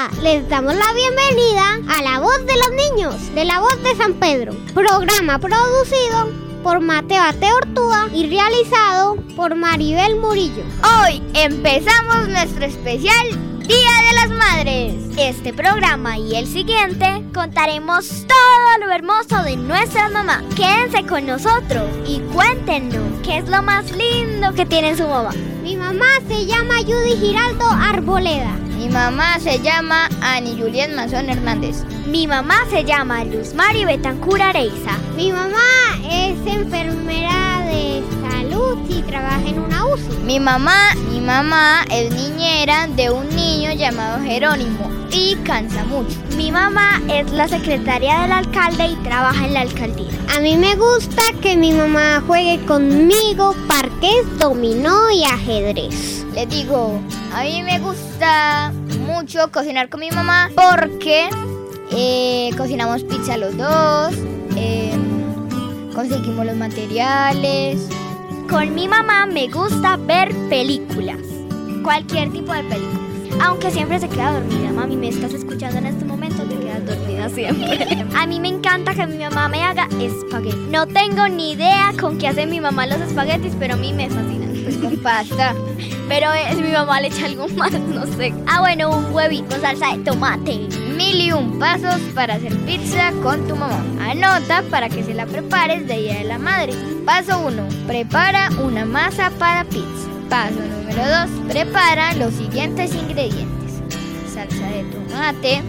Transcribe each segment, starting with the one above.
Hola, les damos la bienvenida a La Voz de los Niños, de La Voz de San Pedro, programa producido por Mateo Ate Ortúa y realizado por Maribel Murillo. Hoy empezamos nuestro especial Día de las Madres. Este programa y el siguiente contaremos todo lo hermoso de nuestra mamá. Quédense con nosotros y cuéntenos qué es lo más lindo que tiene su mamá. Mi mamá se llama Judy Giraldo Arboleda. Mi mamá se llama Ani Juliet Mazón Hernández. Mi mamá se llama Luz Mari Betancur Areiza. Mi mamá es enfermera de salud trabaja en una UCI. Mi mamá, mi mamá es niñera de un niño llamado Jerónimo y cansa mucho. Mi mamá es la secretaria del alcalde y trabaja en la alcaldía. A mí me gusta que mi mamá juegue conmigo parques, dominó y ajedrez. Le digo, a mí me gusta mucho cocinar con mi mamá porque eh, cocinamos pizza los dos, eh, conseguimos los materiales. Con mi mamá me gusta ver películas, cualquier tipo de película. Aunque siempre se queda dormida, mami, me estás escuchando en este momento, te quedas dormida siempre. A mí me encanta que mi mamá me haga espagueti. No tengo ni idea con qué hace mi mamá los espaguetis, pero a mí me fascinan. Pues con pasta. Pero es mi mamá le echa algo más, no sé. Ah, bueno, un huevito, salsa de tomate. Mil y un pasos para hacer pizza con tu mamá. Anota para que se la prepares de Día de la Madre. Paso 1. Prepara una masa para pizza. Paso número 2. Prepara los siguientes ingredientes. Salsa de tomate,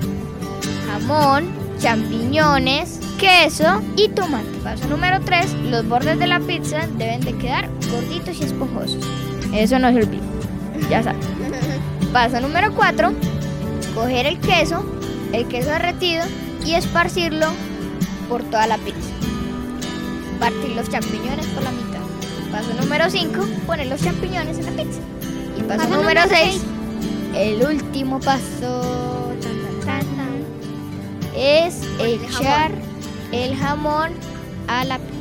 jamón, champiñones, queso y tomate. Paso número 3. Los bordes de la pizza deben de quedar gorditos y esponjosos. Eso no se olvide. Ya sabes. Paso número 4. Coger el queso, el queso derretido y esparcirlo por toda la pizza. Partir los champiñones por la mitad. Paso número 5, poner los champiñones en la pizza. Y paso, Paso número número 6, el último paso tan, tan, tan, tan, es el echar el jamón a la pizza.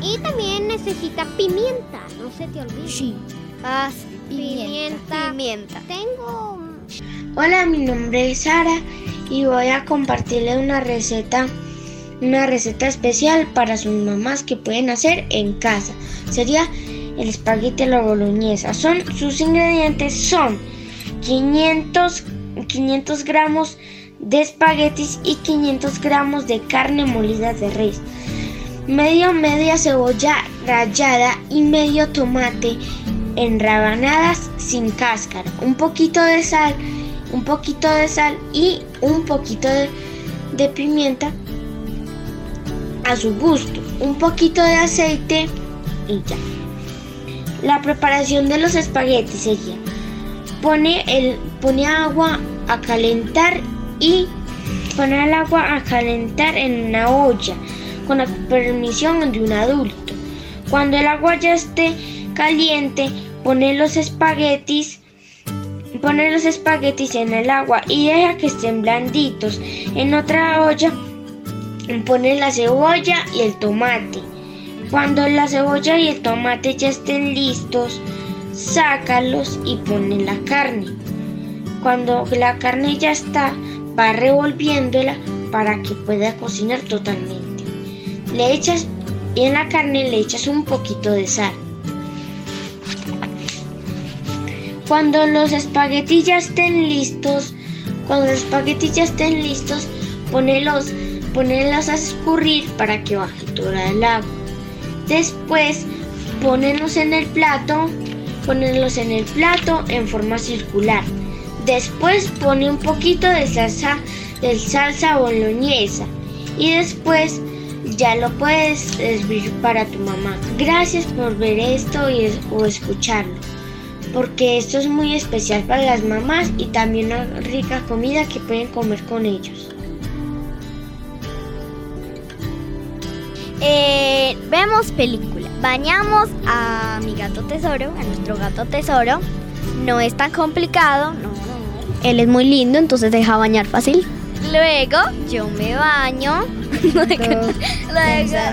Y también necesita pimienta, no se te olvide. Sí, pimienta. Pimienta. Tengo Hola, mi nombre es Sara y voy a compartirles una receta, una receta especial para sus mamás que pueden hacer en casa. Sería el espagueti a la boloñesa. Son sus ingredientes son 500 500 gramos de espaguetis y 500 gramos de carne molida de res. Medio media cebolla rallada y medio tomate en rabanadas sin cáscara. Un poquito de sal, un poquito de sal y un poquito de, de pimienta a su gusto. Un poquito de aceite y ya. La preparación de los espaguetis sería pone el pone agua a calentar y pone el agua a calentar en una olla con la permisión de un adulto. Cuando el agua ya esté caliente, pone los espaguetis pone los espaguetis en el agua y deja que estén blanditos. En otra olla pone la cebolla y el tomate. Cuando la cebolla y el tomate ya estén listos, sácalos y pone la carne. Cuando la carne ya está, va revolviéndola para que pueda cocinar totalmente. Le echas y en la carne le echas un poquito de sal. Cuando los espaguetis ya estén listos, cuando los ya estén listos, ponelos, ponelos a escurrir para que baje toda el agua. Después, ponerlos en el plato, ponerlos en el plato en forma circular. Después pone un poquito de salsa, de salsa boloñesa y después ya lo puedes servir para tu mamá. Gracias por ver esto y, o escucharlo, porque esto es muy especial para las mamás y también una rica comida que pueden comer con ellos. Eh, vemos película. Bañamos a mi gato tesoro, a nuestro gato tesoro. No es tan complicado, no, no. Él es muy lindo, entonces deja bañar fácil. Luego yo me baño. Luego,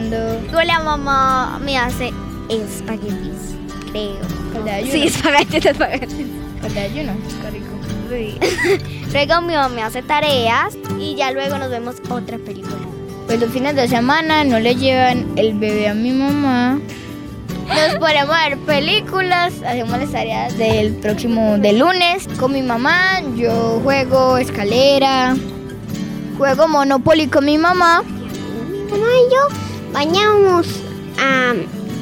luego la mamá me hace espaguetis, creo. Con de ayuno. Sí, espaguetis, espaguetis. Con de ayuno, rico. Sí. Luego mi mamá me hace tareas y ya luego nos vemos otra película. Pues los fines de semana no le llevan el bebé a mi mamá. Nos ponemos a ver películas, hacemos las tareas del próximo, del lunes con mi mamá. Yo juego escalera, juego Monopoly con mi mamá. Mi mamá y yo bañamos a,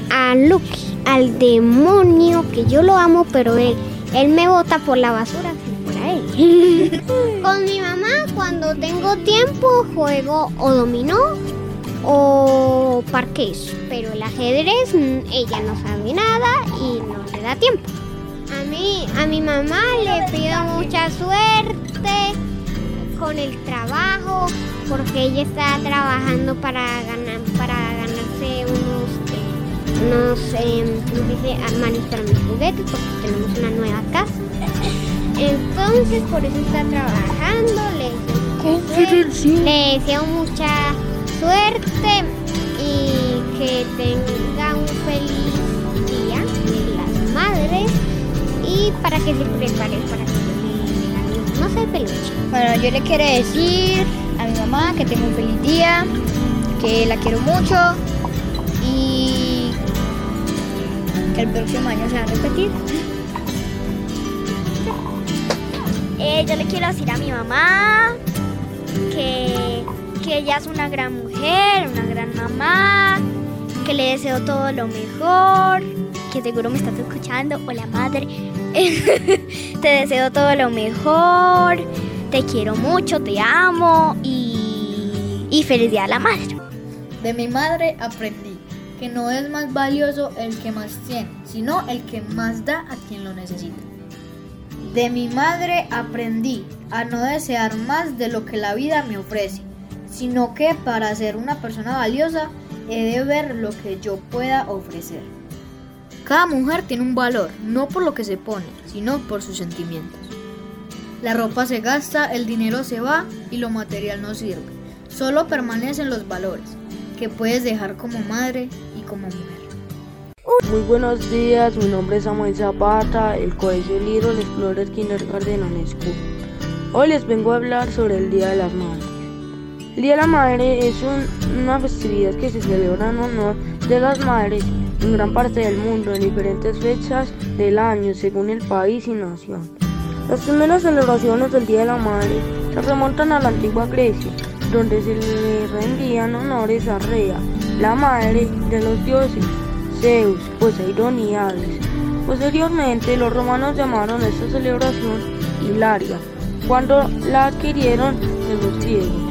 a Lucky, al demonio, que yo lo amo, pero él, él me bota por la basura. así fuera él. Con mi mamá, cuando tengo tiempo, juego o dominó o parqués. Pero el ajedrez, mm, ella no sabe nada y no le da tiempo. A mí, a mi mamá le pido mucha suerte con el trabajo, porque ella está trabajando para ganar, para ganarse unos, unos, eh, ¿cómo se dice? para mis juguetes, porque tenemos una nueva casa. Entonces, por eso está trabajando. Le deseo, le deseo mucha suerte y que tenga un feliz día de las madres y para que se prepare para que le no sé, peluche. Bueno, yo le quiero decir a mi mamá que tengo un feliz día, que la quiero mucho y que el próximo año se va a repetir. Eh, yo le quiero decir a mi mamá que, que ella es una gran mujer, una gran mamá, que le deseo todo lo mejor, que seguro me estás escuchando. Hola madre, te deseo todo lo mejor, te quiero mucho, te amo y, y feliz día a la madre. De mi madre aprendí que no es más valioso el que más tiene, sino el que más da a quien lo necesita. De mi madre aprendí a no desear más de lo que la vida me ofrece, sino que para ser una persona valiosa he de ver lo que yo pueda ofrecer. Cada mujer tiene un valor, no por lo que se pone, sino por sus sentimientos. La ropa se gasta, el dinero se va y lo material no sirve. Solo permanecen los valores que puedes dejar como madre y como mujer. Muy buenos días, mi nombre es Samuel Zapata, el colegio Little Explorer Kindergarten and School. Hoy les vengo a hablar sobre el Día de las Madres. El Día de la Madre es un- una festividad que se celebra en honor de las madres en gran parte del mundo en diferentes fechas del año según el país y nación. Las primeras celebraciones del Día de la Madre se remontan a la antigua Grecia, donde se le rendían honores a Rea, la madre de los dioses, Zeus, Poseidón y Hades. Posteriormente, los romanos llamaron a esta celebración Hilaria, cuando la adquirieron de los griegos.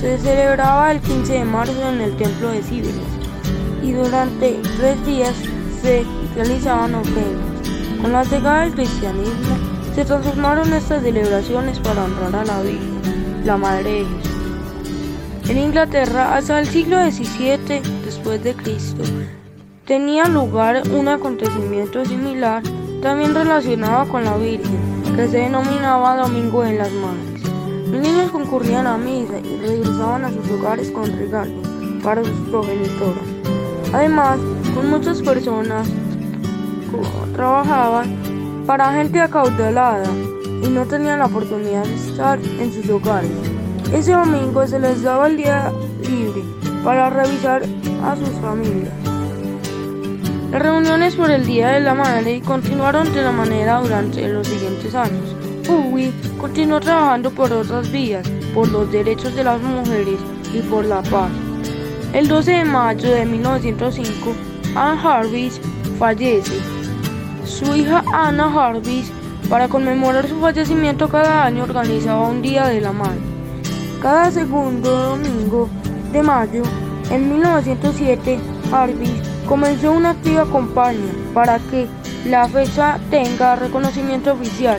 Se celebraba el 15 de marzo en el templo de Cibeles y durante tres días se realizaban ofrendas. Con la llegada del cristianismo se transformaron estas celebraciones para honrar a la Virgen, la Madre de Jesús. En Inglaterra, hasta el siglo XVII después de Cristo, tenía lugar un acontecimiento similar, también relacionado con la Virgen, que se denominaba Domingo de las Madres. Los niños concurrían a misa y regresaban a sus hogares con regalos para sus progenitoras. Además, con muchas personas trabajaban para gente acaudalada y no tenían la oportunidad de estar en sus hogares. Ese domingo se les daba el día libre para revisar a sus familias. Las reuniones por el Día de la Madre continuaron de la manera durante los siguientes años. Bowie continuó trabajando por otras vías, por los derechos de las mujeres y por la paz. El 12 de mayo de 1905, Anne Jarvis fallece. Su hija Anna Jarvis, para conmemorar su fallecimiento cada año, organizaba un Día de la Madre. Cada segundo domingo de mayo, en 1907, Jarvis comenzó una activa campaña para que la fecha tenga reconocimiento oficial,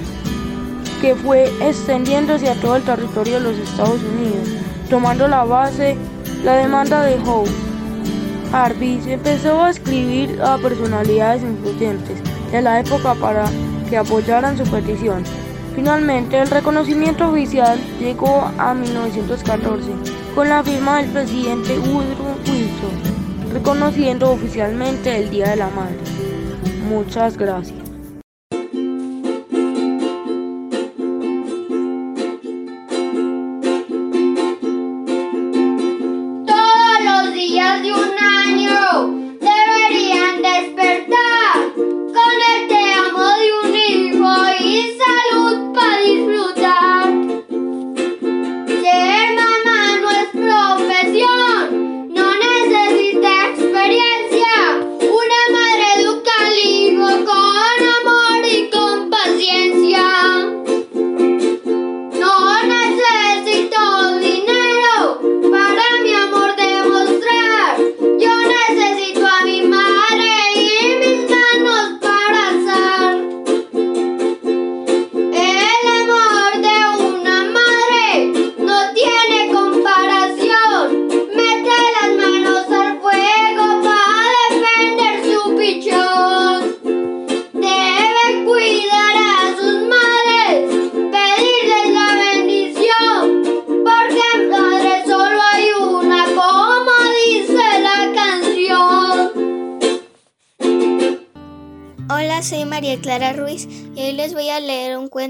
que fue extendiéndose a todo el territorio de los Estados Unidos, tomando la base la demanda de Howe. Jarvis empezó a escribir a personalidades influyentes de la época para que apoyaran su petición. Finalmente, el reconocimiento oficial llegó a 1914 con la firma del presidente Woodrow Wilson, reconociendo oficialmente el Día de la Madre. Muchas gracias.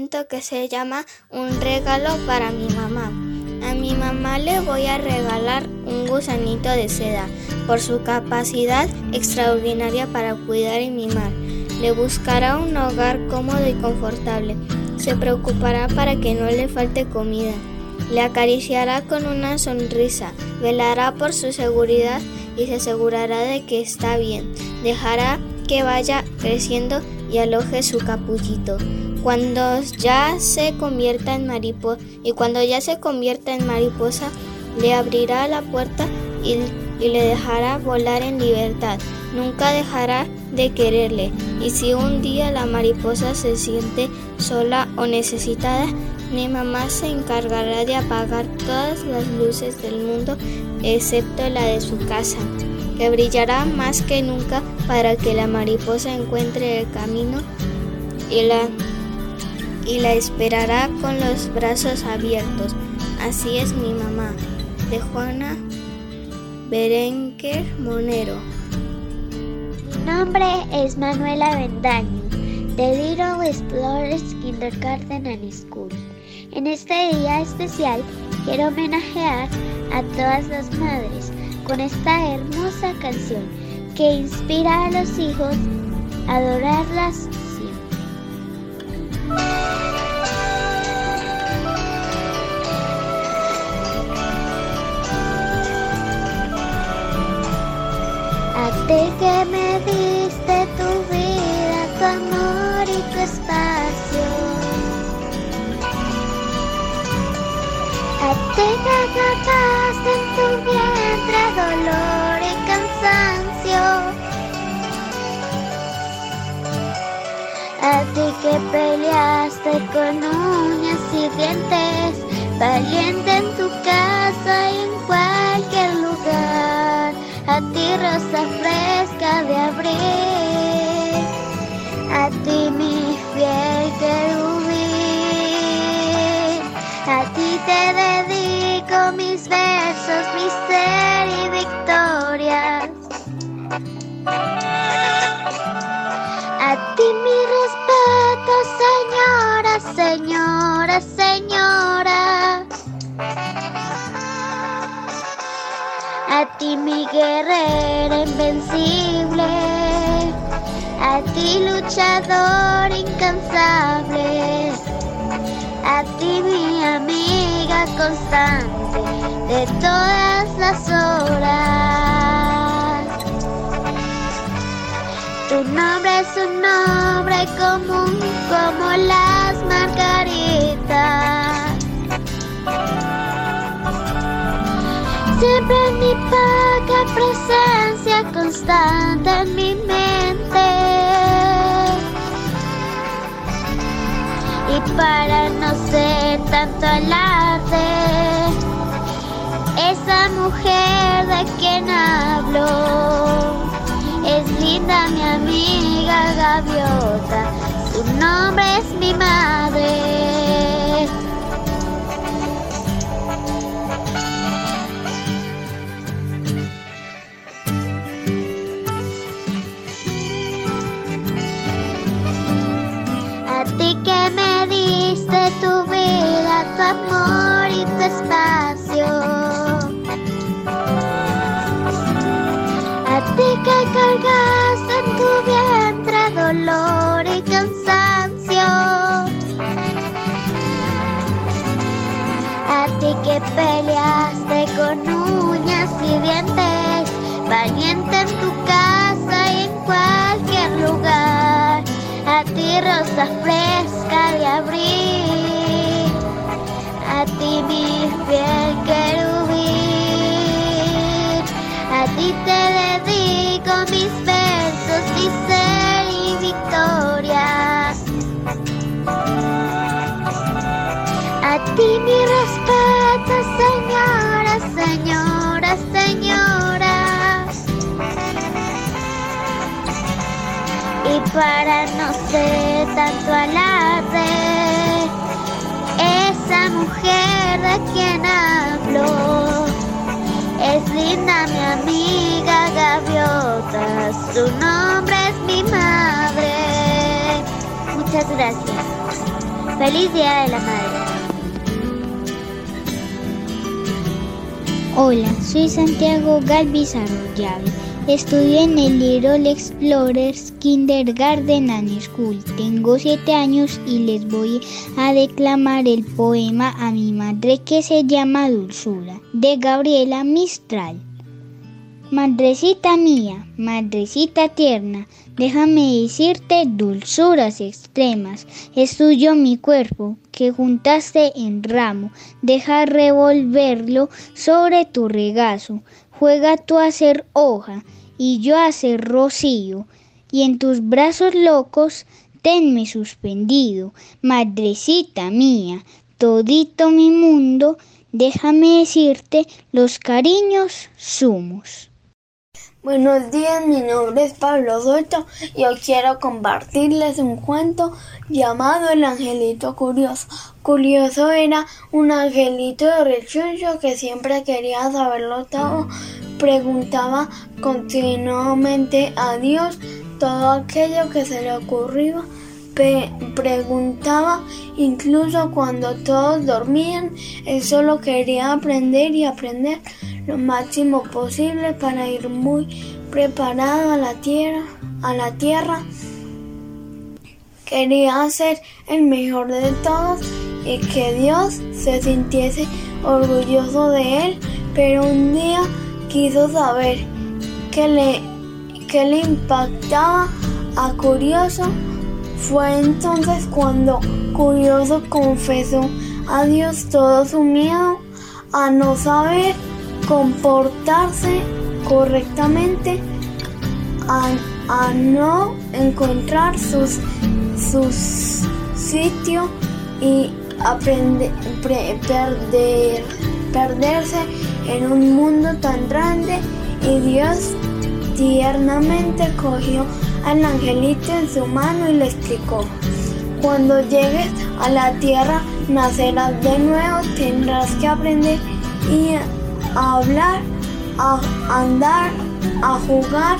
Que se llama Un regalo para mi mamá. A mi mamá le voy a regalar un gusanito de seda por su capacidad extraordinaria para cuidar y mimar. Le buscará un hogar cómodo y confortable. Se preocupará para que no le falte comida. Le acariciará con una sonrisa. Velará por su seguridad y se asegurará de que está bien. Dejará que vaya creciendo y aloje su capullito. Cuando ya se convierta en mariposa y cuando ya se convierta en mariposa, le abrirá la puerta y, y le dejará volar en libertad. Nunca dejará de quererle. Y si un día la mariposa se siente sola o necesitada, mi mamá se encargará de apagar todas las luces del mundo excepto la de su casa que brillará más que nunca para que la mariposa encuentre el camino y la, y la esperará con los brazos abiertos. Así es mi mamá, de Juana Berenquer Monero. Mi nombre es Manuela Bendaño, de Little Explorers Kindergarten and School. En este día especial quiero homenajear a todas las madres con esta hermosa canción que inspira a los hijos a adorarlas A ti que me diste tu vida, tu amor y tu espacio. A ti que trataste en tu vientre dolor y cansancio. A ti que peleaste con uñas y dientes, valiente en tu casa y en cualquier lugar. A ti rosa fresca de abril, a ti mi fiel querubín, a ti te dedico mis versos, mi ser y victorias. A ti mi respeto, mi guerrera invencible, a ti luchador incansable, a ti mi amiga constante de todas las horas. Tu nombre es un nombre común como las margaritas. Siempre mi poca presencia constante en mi mente. Y para no ser tanto alarde, esa mujer de quien hablo es linda mi amiga gaviota, su nombre es mi madre. Cargaste en tu vientre dolor y cansancio. A ti que peleaste con uñas y dientes, valiente en tu casa y en cualquier lugar. A ti rosa fresca de abril, a ti mi fiel querubín, a ti te para no ser tanto alarde, esa mujer de quien hablo es linda mi amiga gaviota, su nombre es mi madre. Muchas gracias. Feliz Día de la Madre. Hola, soy Santiago Galvis Arroyave. Estudio en el Little Explorers Kindergarten and School. Tengo 7 años y les voy a declamar el poema a mi madre que se llama Dulzura, de Gabriela Mistral. Madrecita mía, madrecita tierna, déjame decirte dulzuras extremas. Es tuyo mi cuerpo, que juntaste en ramo. Deja revolverlo sobre tu regazo. Juega tú a ser hoja y yo a ser rocío. Y en tus brazos locos tenme suspendido. Madrecita mía, todito mi mundo, déjame decirte los cariños sumos. Buenos días, mi nombre es Pablo Soto y hoy quiero compartirles un cuento llamado El Angelito Curioso. Curioso era un angelito de rechoncho que siempre quería saberlo todo, preguntaba continuamente a Dios todo aquello que se le ocurría. preguntaba incluso cuando todos dormían, él solo quería aprender y aprender lo máximo posible para ir muy preparado a la tierra, a la tierra. Quería ser el mejor de todos y que Dios se sintiese orgulloso de él, pero un día quiso saber que le, que le impactaba a Curioso. Fue entonces cuando Curioso confesó a Dios todo su miedo a no saber comportarse correctamente, a, no encontrar sus, sus sitio y aprender, perder, perderse en un mundo tan grande y Dios tiernamente cogió al angelito en su mano y le explicó, cuando llegues a la tierra nacerás de nuevo, tendrás que aprender y a hablar, a andar, a jugar.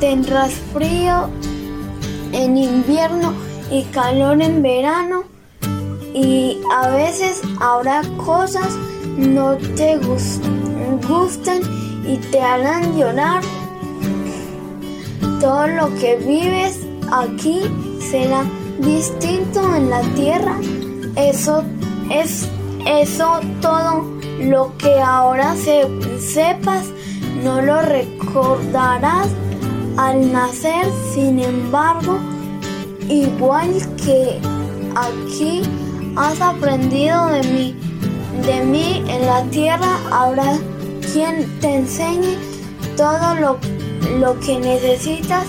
Tendrás frío en invierno y calor en verano. Y a veces habrá cosas no te gustan y te harán llorar. Todo lo que vives aquí será distinto en la tierra. Eso es eso todo lo que ahora sepas no lo recordarás al nacer, sin embargo, igual que aquí has aprendido de mí, de mí en la tierra habrá quien te enseñe todo lo, lo que necesitas,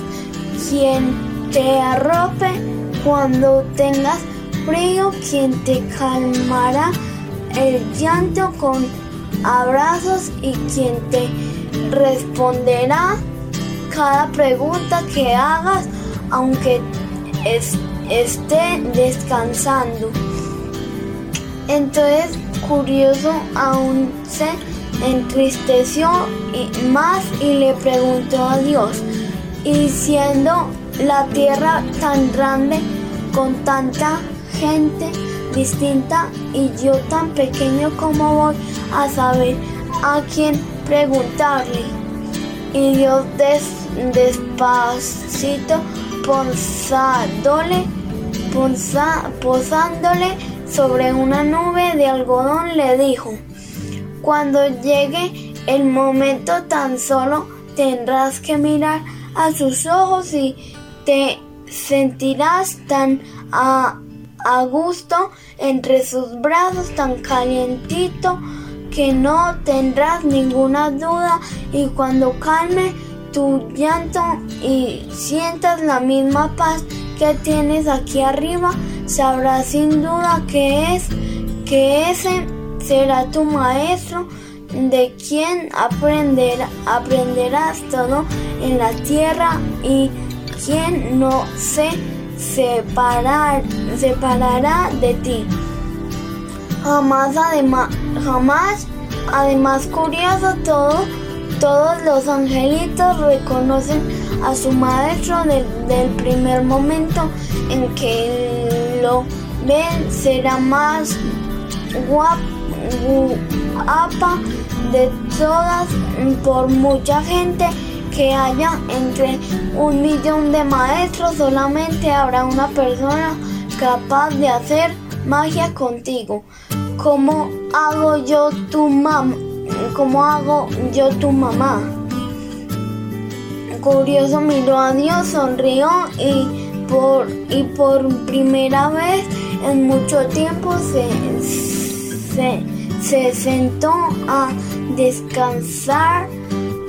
quien te arrope cuando tengas frío, quien te calmará el llanto con abrazos y quien te responderá cada pregunta que hagas aunque esté descansando. Entonces, curioso aún se entristeció más y le preguntó a Dios, y siendo la tierra tan grande con tanta gente, distinta y yo tan pequeño como voy a saber a quién preguntarle. Y Dios despacito posándole, posándole sobre una nube de algodón le dijo, cuando llegue el momento tan solo tendrás que mirar a sus ojos y te sentirás tan a a gusto entre sus brazos tan calientito que no tendrás ninguna duda. Y cuando calme tu llanto y sientas la misma paz que tienes aquí arriba, sabrás sin duda que es que ese será tu maestro de quien aprender, aprenderás todo en la tierra y quien no se separar, separará de ti. Jamás, además, jamás, además curioso todo, todos los angelitos reconocen a su maestro desde el primer momento en que lo ven. Será más guapa de todas por mucha gente que haya entre un millón de maestros, solamente habrá una persona capaz de hacer magia contigo. ¿Cómo hago yo tu mamá? ¿Cómo hago yo tu mamá? Curioso miró a Dios, sonrió y por, y por primera vez en mucho tiempo se, se sentó a descansar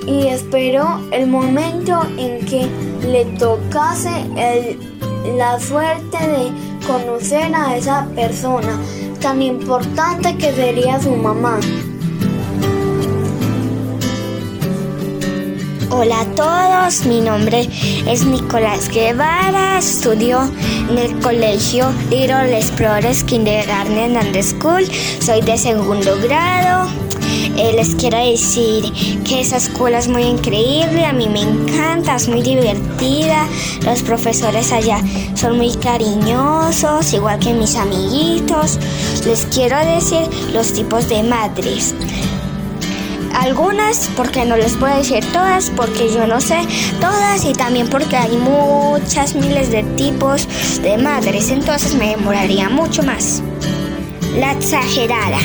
y esperó el momento en que le tocase la suerte de conocer a esa persona tan importante que sería su mamá. Hola a todos, mi nombre es Nicolás Guevara, estudio en el colegio Little Explorers Kindergarten and School, soy de segundo grado. Eh, les quiero decir que esa escuela es muy increíble, a mí me encanta, es muy divertida, los profesores allá son muy cariñosos, igual que mis amiguitos. Les quiero decir los tipos de madres algunas, porque no les puedo decir todas, porque yo no sé todas y también porque hay muchas miles de tipos de madres, entonces me demoraría mucho más. La exagerada.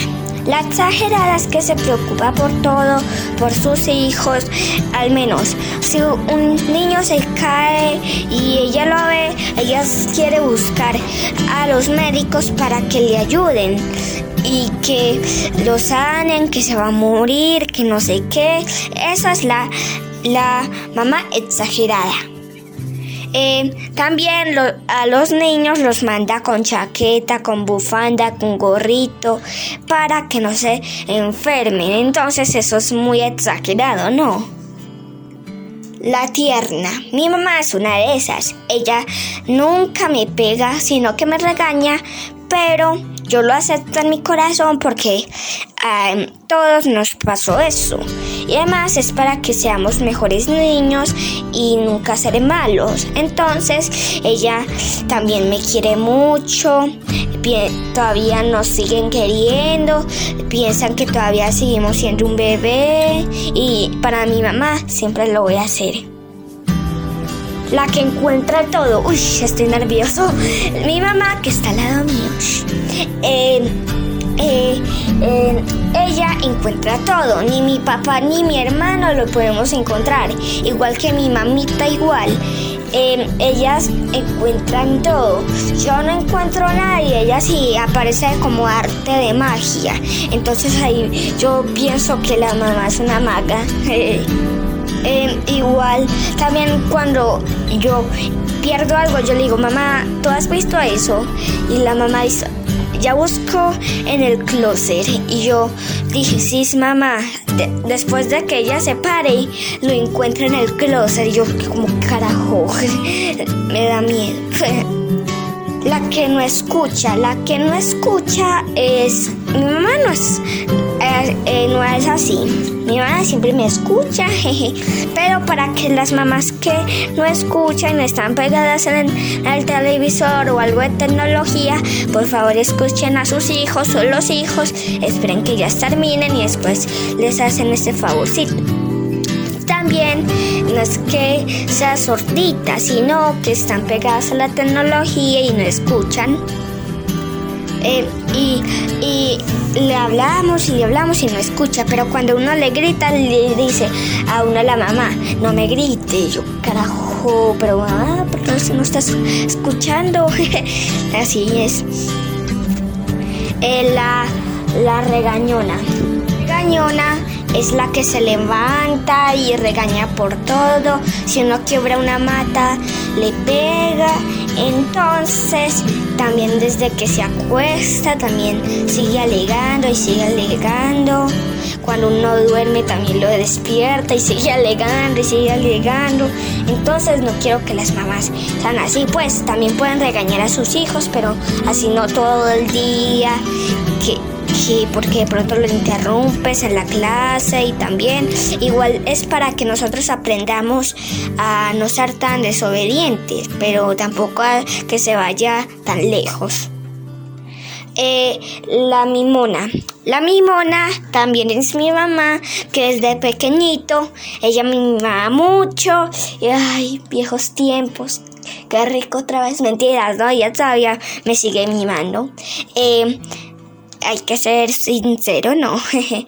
La exagerada es que se preocupa por todo, por sus hijos, al menos. Si un niño se cae y ella lo ve, ella quiere buscar a los médicos para que le ayuden y que lo sanen, que se va a morir, que no sé qué. Esa es la, la mamá exagerada. Eh, también a los niños los manda con chaqueta, con bufanda, con gorrito, para que no se enfermen. Entonces eso es muy exagerado, ¿no? La tierna. Mi mamá es una de esas. Ella nunca me pega, sino que me regaña, pero yo lo acepto en mi corazón porque a todos nos pasó eso. Y además es para que seamos mejores niños y nunca ser malos. Entonces ella también me quiere mucho. Todavía nos siguen queriendo. Piensan que todavía seguimos siendo un bebé. Y para mi mamá siempre lo voy a hacer la que encuentra todo. Uy, estoy nervioso. Mi mamá que está al lado mío. Eh, eh, eh, ella encuentra todo. Ni mi papá ni mi hermano lo podemos encontrar. Igual que mi mamita igual. ellas encuentran todo. Yo no encuentro nada y ella sí aparece como arte de magia. Entonces ahí yo pienso que la mamá es una maga. igual también cuando yo pierdo algo, yo le digo, mamá, ¿tú has visto eso? Y la mamá dice, ya busco en el closet. Y yo dije, sí, mamá. después de que ella se pare, lo encuentra en el closet. Y yo, como carajo, me da miedo. La que no escucha, la que no escucha es. Mi mamá no es, eh, no es así. Mi mamá siempre me escucha, jeje. Pero para que las mamás que no escuchan, están pegadas en el televisor o algo de tecnología, por favor escuchen a sus hijos o los hijos, esperen que ya terminen y después les hacen este favorcito también no es que sea sordita, sino que están pegadas a la tecnología y no escuchan. Y, y, le hablamos y le hablamos y no escucha, pero cuando uno le grita, le dice a uno la mamá, no me grite, yo carajo, pero mamá, pero no estás escuchando, así es. Eh, la, la regañona. Regañona es la que se levanta y regaña por todo. Si uno quiebra una mata, le pega. Entonces, también desde que se acuesta, también sigue alegando y sigue alegando. Cuando uno duerme también lo despierta y sigue alegando y sigue alegando. Entonces no quiero que las mamás sean así, pues también pueden regañar a sus hijos, pero así no todo el día, que, que porque de pronto lo interrumpes en la clase y también igual es para que nosotros aprendamos a no ser tan desobedientes, pero tampoco a que se vaya tan lejos. Eh, la mimona. La mimona también es mi mamá, que desde pequeñito ella me mimaba mucho. Y ay, viejos tiempos. Qué rico otra vez. Mentiras, ¿no? Ella todavía me sigue mimando. Eh, hay que ser sincero, ¿no?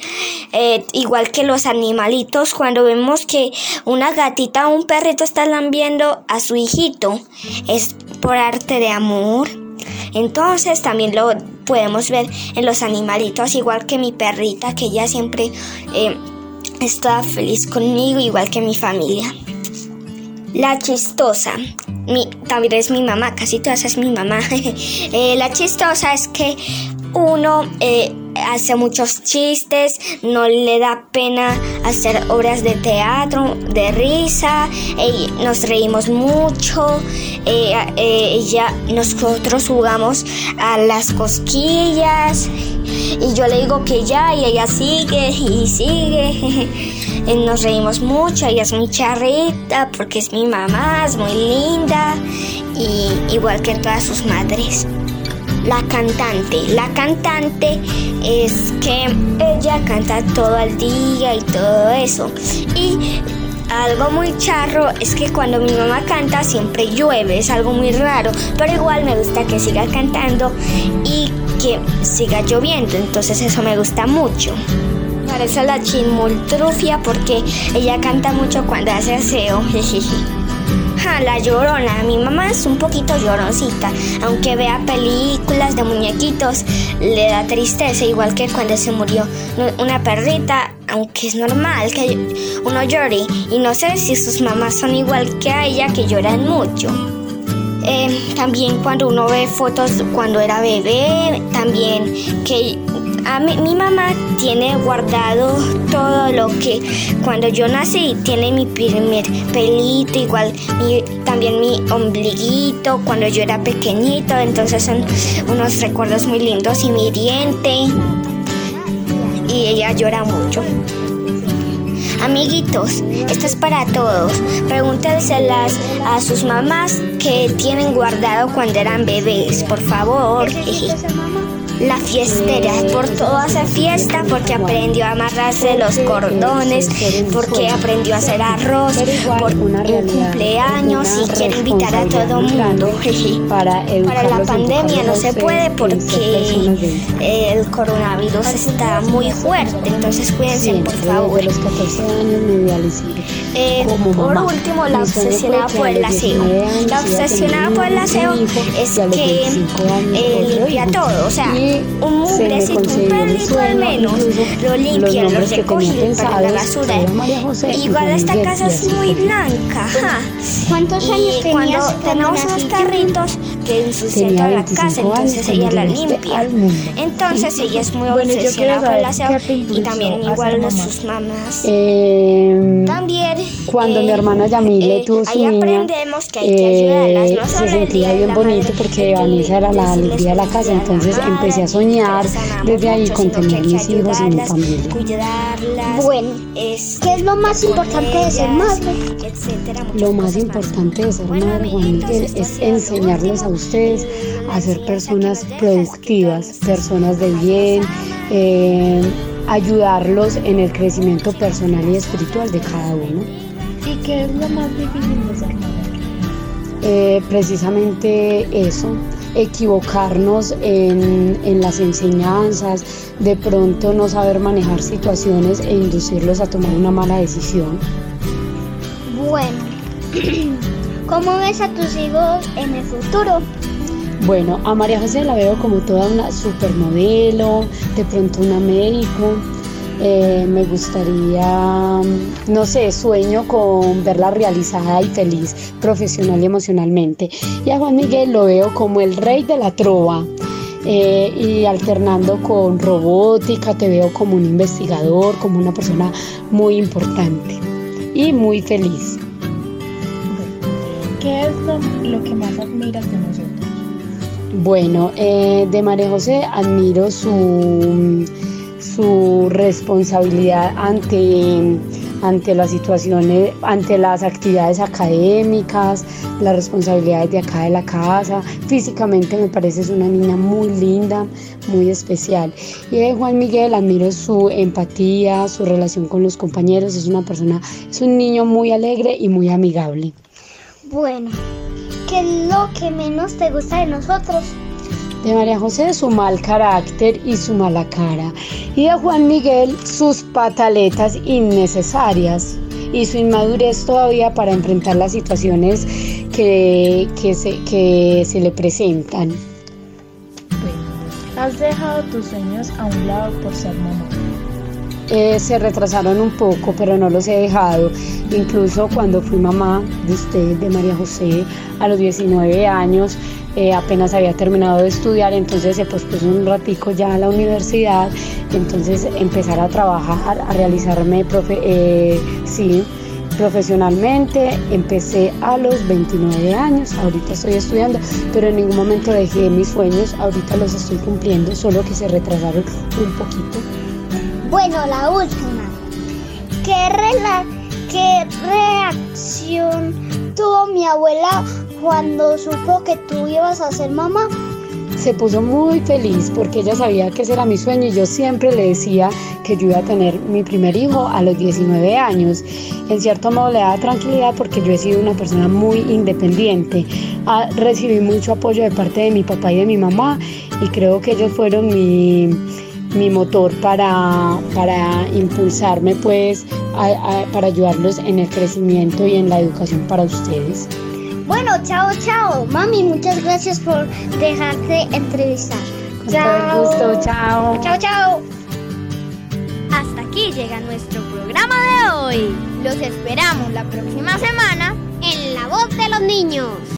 Eh, igual que los animalitos, cuando vemos que una gatita o un perrito está lambiendo a su hijito, es por arte de amor. Entonces también lo podemos ver en los animalitos, igual que mi perrita, que ella siempre eh, está feliz conmigo, igual que mi familia. La chistosa. Mi, también es mi mamá, casi todas es mi mamá. Eh, la chistosa es que uno eh, hace muchos chistes, no le da pena hacer obras de teatro, de risa, nos reímos mucho, ella, nosotros jugamos a las cosquillas y yo le digo que ya y ella sigue y sigue. Nos reímos mucho, ella es muy charrita porque es mi mamá, es muy linda y igual que todas sus madres la cantante. La cantante es que ella canta todo el día y todo eso. Y algo muy charro es que cuando mi mamá canta siempre llueve, es algo muy raro, pero igual me gusta que siga cantando y que siga lloviendo, entonces eso me gusta mucho. Parece la chinmoltrufia porque ella canta mucho cuando hace aseo. la llorona. Mi mamá es un poquito lloroncita. Aunque vea películas de muñequitos, le da tristeza, igual que cuando se murió una perrita. Aunque es normal que uno llore. Y no sé si sus mamás son igual que a ella, que lloran mucho. Eh, también cuando uno ve fotos cuando era bebé, también que mi, mamá tiene guardado todo lo que cuando yo nací tiene mi primer pelito, igual también mi ombliguito cuando yo era pequeñito, entonces son unos recuerdos muy lindos y mi diente y ella llora mucho. Amiguitos, esto es para todos. Pregúntenselas a sus mamás que tienen guardado cuando eran bebés, por favor. La fiestera, por todo hace fiesta, porque aprendió a amarrarse los cordones, porque aprendió a hacer arroz, por un cumpleaños y quiere invitar a todo el mundo. Para, la pandemia no se puede porque el coronavirus está muy fuerte, entonces cuídense por favor. Eh, por último, la obsesionada por el aseo. La obsesionada por el aseo es que eh, limpia todo, o sea, un mugrecito, un pelito al menos, lo limpia, lo recoge para la basura. Igual esta casa es muy blanca, ¿Cuántos años tenías cuando tenemos unos carritos que ensucian toda la casa, entonces ella la limpia. Entonces ella es muy obsesionada por el aseo y también igual sus mamás. Eh, también cuando mi hermana Yamile eh, tuvo su niña, eh, se sentía bien bonito porque Vanessa era la alegría de la casa, entonces empecé a soñar desde ahí con tener mis hijos y mi familia. Bueno, ¿qué es lo más importante de ser madre? Lo más importante de ser madre, Juan Miguel, es enseñarles a ustedes a ser personas productivas, personas de bien, eh, ayudarlos en el crecimiento personal y espiritual de cada uno. ¿Y qué es lo más difícil de ser madre? Eh, precisamente eso, equivocarnos en, en, las enseñanzas, de pronto no saber manejar situaciones e inducirlos a tomar una mala decisión. Bueno, ¿cómo ves a tus hijos en el futuro? Bueno, a María José la veo como toda una supermodelo, de pronto una médico, eh, me gustaría, no sé, sueño con verla realizada y feliz profesional y emocionalmente. Y a Juan Miguel lo veo como el rey de la trova. eh, y alternando con robótica, te veo como un investigador, como una persona muy importante y muy feliz. ¿Qué es lo, que más admiras de nosotros? Bueno, eh, de María José admiro su, su responsabilidad ante ante las situaciones, ante las actividades académicas, las responsabilidades de acá de la casa. Físicamente me parece es una niña muy linda, muy especial. Y de Juan Miguel admiro su empatía, su relación con los compañeros, es una persona, es un niño muy alegre y muy amigable. Bueno, ¿qué es lo que menos te gusta de nosotros? De María José su mal carácter y su mala cara, y de Juan Miguel sus pataletas innecesarias y su inmadurez todavía para enfrentar las situaciones que, que, se, que se le presentan. ¿Has dejado tus sueños a un lado por ser mamá? Eh, se retrasaron un poco, pero no los he dejado. Incluso cuando fui mamá de usted, de María José, a los 19 años, eh, apenas había terminado de estudiar, entonces se pospuso un ratico ya a la universidad, entonces empezar a trabajar, a realizarme, eh, sí, profesionalmente. Empecé a los 29 años, ahorita estoy estudiando, pero en ningún momento dejé mis sueños, ahorita los estoy cumpliendo, solo que se retrasaron un poquito. Bueno, la última. ¿Qué, ¿Qué reacción tuvo mi abuela cuando supo que tú ibas a ser mamá? Se puso muy feliz porque ella sabía que ese era mi sueño y yo siempre le decía que yo iba a tener mi primer hijo a los 19 años. En cierto modo le daba tranquilidad porque yo he sido una persona muy independiente. Ah, recibí mucho apoyo de parte de mi papá y de mi mamá y creo que ellos fueron mi, mi motor para, para impulsarme pues para ayudarlos en el crecimiento y en la educación para ustedes. Bueno, chao, chao. Mami, muchas gracias por dejarte entrevistar. Con chao. gusto, chao. Chao, chao. Hasta aquí llega nuestro programa de hoy. Los esperamos la próxima semana en La Voz de los Niños.